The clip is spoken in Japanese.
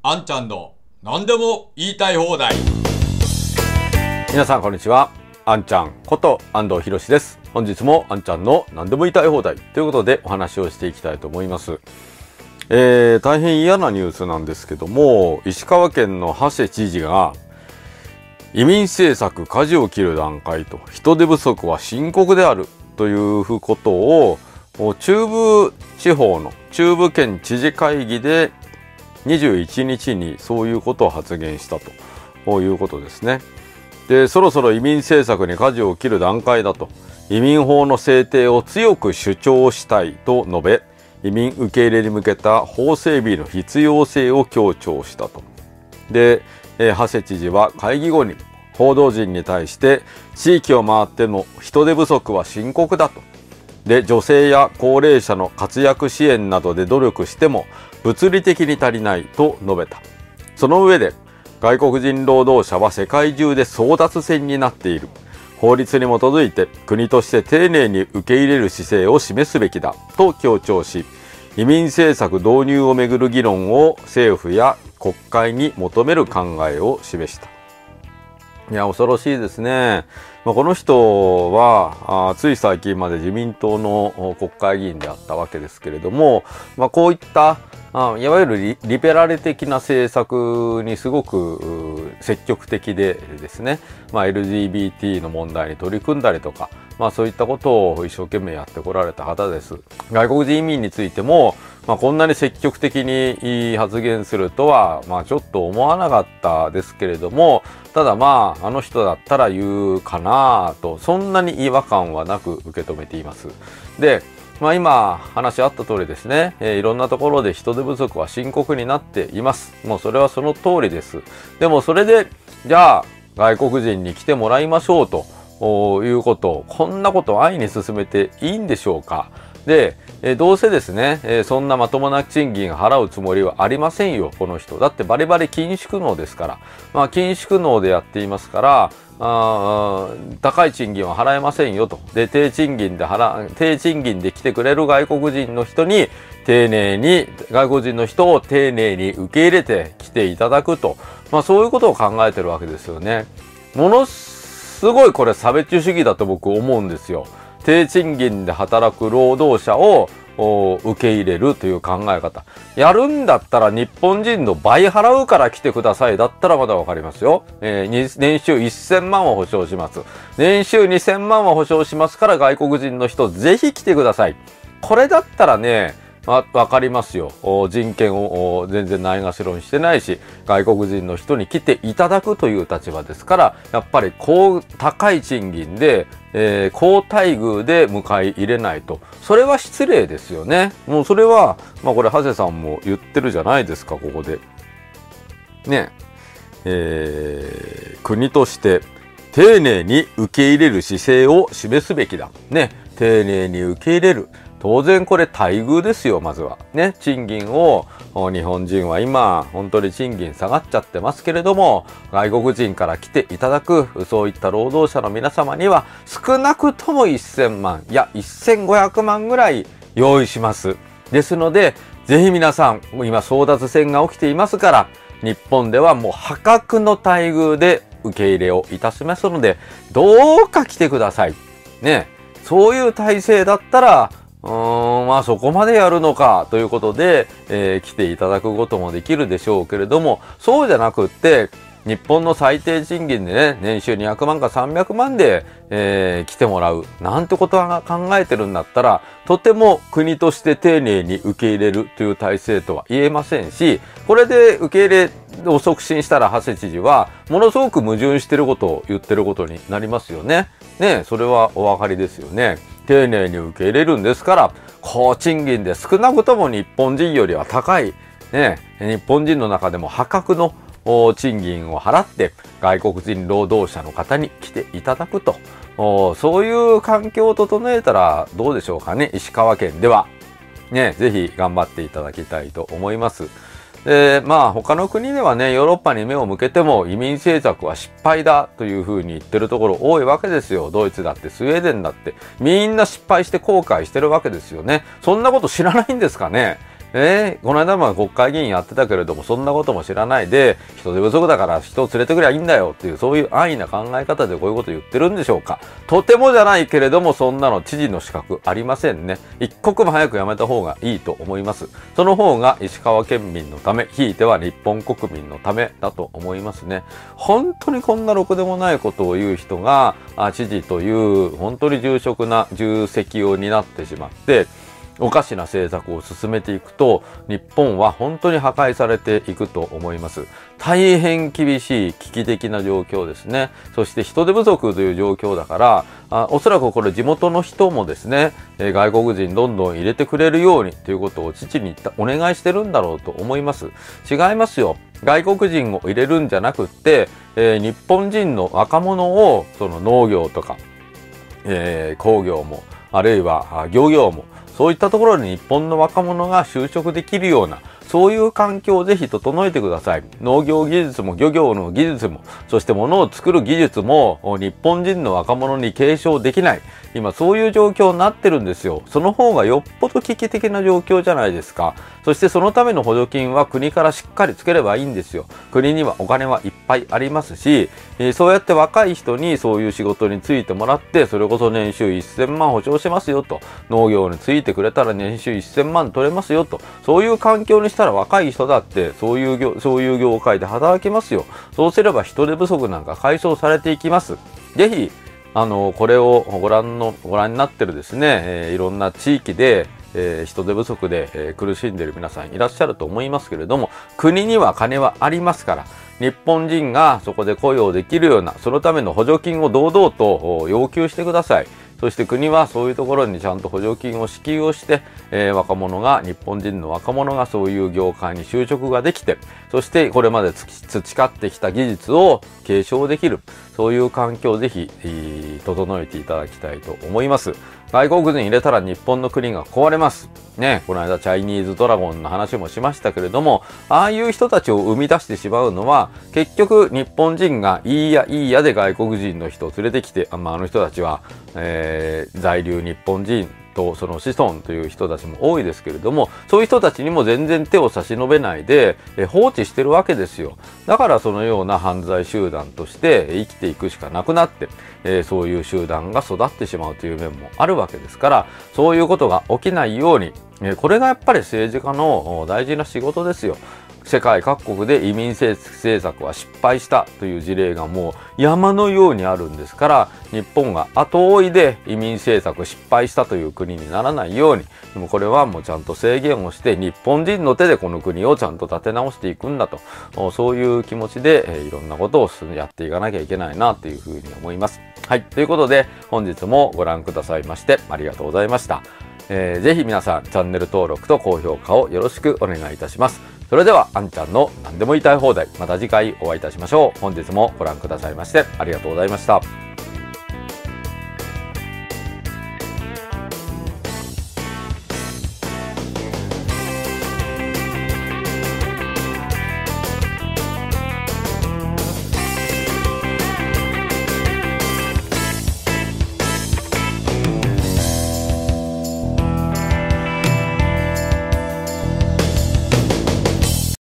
あんちゃんの何でも言いたい放題。皆さんこんにちは。あんちゃんこと安藤博です。本日もあんちゃんの何でも言いたい放題。ということでお話をしていきたいと思います。えー、大変嫌なニュースなんですけども石川県の馳知事が移民政策舵を切る段階と人手不足は深刻である。ということを中部地方の中部県知事会議で21日にそういうことを発言したということですね。でそろそろ移民政策に舵を切る段階だと移民法の制定を強く主張したいと述べ移民受け入れに向けた法整備の必要性を強調したと。で、えー、長谷知事は会議後に報道陣に対して地域を回っても人手不足は深刻だとで女性や高齢者の活躍支援などで努力しても物理的に足りないと述べた。その上で外国人労働者は世界中で争奪戦になっている。法律に基づいて国として丁寧に受け入れる姿勢を示すべきだ。と強調し移民政策導入をめぐる議論を政府や国会に求める考えを示した。いや恐ろしいですね。まあ、この人はあつい最近まで自民党の国会議員であったわけですけれども、まあ、こういったあいわゆるリベラル的な政策にすごく積極的でですね、まあ、LGBT の問題に取り組んだりとか、まあ、そういったことを一生懸命やってこられた方です。外国人移民についても、まあ、こんなに積極的に発言するとは、まあ、ちょっと思わなかったですけれどもただまああの人だったら言うかなとそんなに違和感はなく受け止めています。でまあ、今話あった通りですね、えー、いろんなところで人手不足は深刻になっています。もうそれはその通りです。でもそれで、じゃあ外国人に来てもらいましょうということ、こんなことを安易に進めていいんでしょうか？で、え、どうせですね、え、そんなまともな賃金払うつもりはありませんよ、この人。だってバリバリ緊縮能ですから。まあ、緊縮能でやっていますから、あ高い賃金は払えませんよと。で、低賃金で払、低賃金で来てくれる外国人の人に、丁寧に、外国人の人を丁寧に受け入れて来ていただくと。まあそういうことを考えてるわけですよね。ものすごいこれ差別主義だと僕思うんですよ。低賃金で働く労働者を受け入れるという考え方。やるんだったら日本人の倍払うから来てくださいだったらまだわかりますよ。えー、年収1000万は保証します。年収2000万は保証しますから外国人の人ぜひ来てください。これだったらね、まあ、わかりますよ。人権を全然ないがしろにしてないし、外国人の人に来ていただくという立場ですから、やっぱり高、高い賃金で、えー、高待遇で迎え入れないと。それは失礼ですよね。もうそれは、まあこれ、長谷さんも言ってるじゃないですか、ここで。ね。えー、国として丁寧に受け入れる姿勢を示すべきだ。ね。丁寧に受け入れる。当然これ待遇ですよ、まずは。ね、賃金を日本人は今本当に賃金下がっちゃってますけれども、外国人から来ていただくそういった労働者の皆様には少なくとも1000万、いや1500万ぐらい用意します。ですので、ぜひ皆さん、今争奪戦が起きていますから、日本ではもう破格の待遇で受け入れをいたしますので、どうか来てください。ね。そういう体制だったら、うーん、まあそこまでやるのかということで、えー、来ていただくこともできるでしょうけれども、そうじゃなくって、日本の最低賃金でね、年収200万か300万で、えー、来てもらう。なんてことは考えてるんだったら、とても国として丁寧に受け入れるという体制とは言えませんし、これで受け入れを促進したら、長谷知事は、ものすごく矛盾してることを言ってることになりますよね。ね、それはお分かりですよね。丁寧に受け入れるんですから、高賃金で少なくとも日本人よりは高い、ね、日本人の中でも破格の賃金を払って外国人労働者の方に来ていただくと、そういう環境を整えたらどうでしょうかね、石川県では。ね、ぜひ頑張っていただきたいと思います。で、まあ他の国ではね、ヨーロッパに目を向けても移民政策は失敗だというふうに言ってるところ多いわけですよ。ドイツだってスウェーデンだってみんな失敗して後悔してるわけですよね。そんなこと知らないんですかね？えー、この間ま国会議員やってたけれども、そんなことも知らないで、人手不足だから人を連れてくりゃいいんだよっていう、そういう安易な考え方でこういうこと言ってるんでしょうか。とてもじゃないけれども、そんなの知事の資格ありませんね。一刻も早くやめた方がいいと思います。その方が石川県民のため、ひいては日本国民のためだと思いますね。本当にこんなろくでもないことを言う人が、あ知事という本当に重職な重責を担ってしまって、おかしな政策を進めていくと、日本は本当に破壊されていくと思います。大変厳しい危機的な状況ですね。そして人手不足という状況だから、あおそらくこれ地元の人もですね、え外国人どんどん入れてくれるようにということを父にお願いしてるんだろうと思います。違いますよ。外国人を入れるんじゃなくって、えー、日本人の若者をその農業とか、えー、工業も、あるいは漁業も、そういったところに日本の若者が就職できるような、そういう環境をぜひ整えてください。農業技術も漁業の技術も、そして物を作る技術も日本人の若者に継承できない。今そういう状況になってるんですよ。その方がよっぽど危機的な状況じゃないですか。そしてそのための補助金は国からしっかりつければいいんですよ。国にはお金はいっぱいありますし、えそうやって若い人にそういう仕事についてもらって、それこそ年収1000万保証しますよと。農業についてくれたら年収1000万取れますよと。そういう環境にしてしたら若い人だってそういう業、そういう業界で働きますよ。そうすれば人手不足なんか解消されていきます。ぜひ、あの、これをご覧の、ご覧になってるですね、えー、いろんな地域で、えー、人手不足で、えー、苦しんでいる皆さんいらっしゃると思いますけれども、国には金はありますから、日本人がそこで雇用できるような、そのための補助金を堂々と要求してください。そして国はそういうところにちゃんと補助金を支給をして、えー、若者が、日本人の若者がそういう業界に就職ができて、そしてこれまで培ってきた技術を継承できる、そういう環境をぜひ、整えていただきたいと思います。外国人入れたら日本の国が壊れます。ね、この間チャイニーズドラゴンの話もしましたけれども、ああいう人たちを生み出してしまうのは、結局日本人がいいやいいやで外国人の人を連れてきて、あ,、まあ、あの人たちは、えー、在留日本人とその子孫という人たちも多いですけれどもそういう人たちにも全然手を差し伸べないで放置してるわけですよだからそのような犯罪集団として生きていくしかなくなって、えそういう集団が育ってしまうという面もあるわけですからそういうことが起きないようにこれがやっぱり政治家の大事な仕事ですよ。世界各国で移民政策は失敗したという事例がもう山のようにあるんですから日本が後追いで移民政策失敗したという国にならないようにでもこれはもうちゃんと制限をして日本人の手でこの国をちゃんと立て直していくんだとそういう気持ちで、いろんなことをやっていかなきゃいけないなというふうに思います。はい。ということで本日もご覧くださいましてありがとうございました。えー、ぜひ皆さんチャンネル登録と高評価をよろしくお願いいたします。それでは、あんちゃんの何でも言いたい放題、また次回お会いいたしましょう。本日もご覧くださいましてありがとうございました。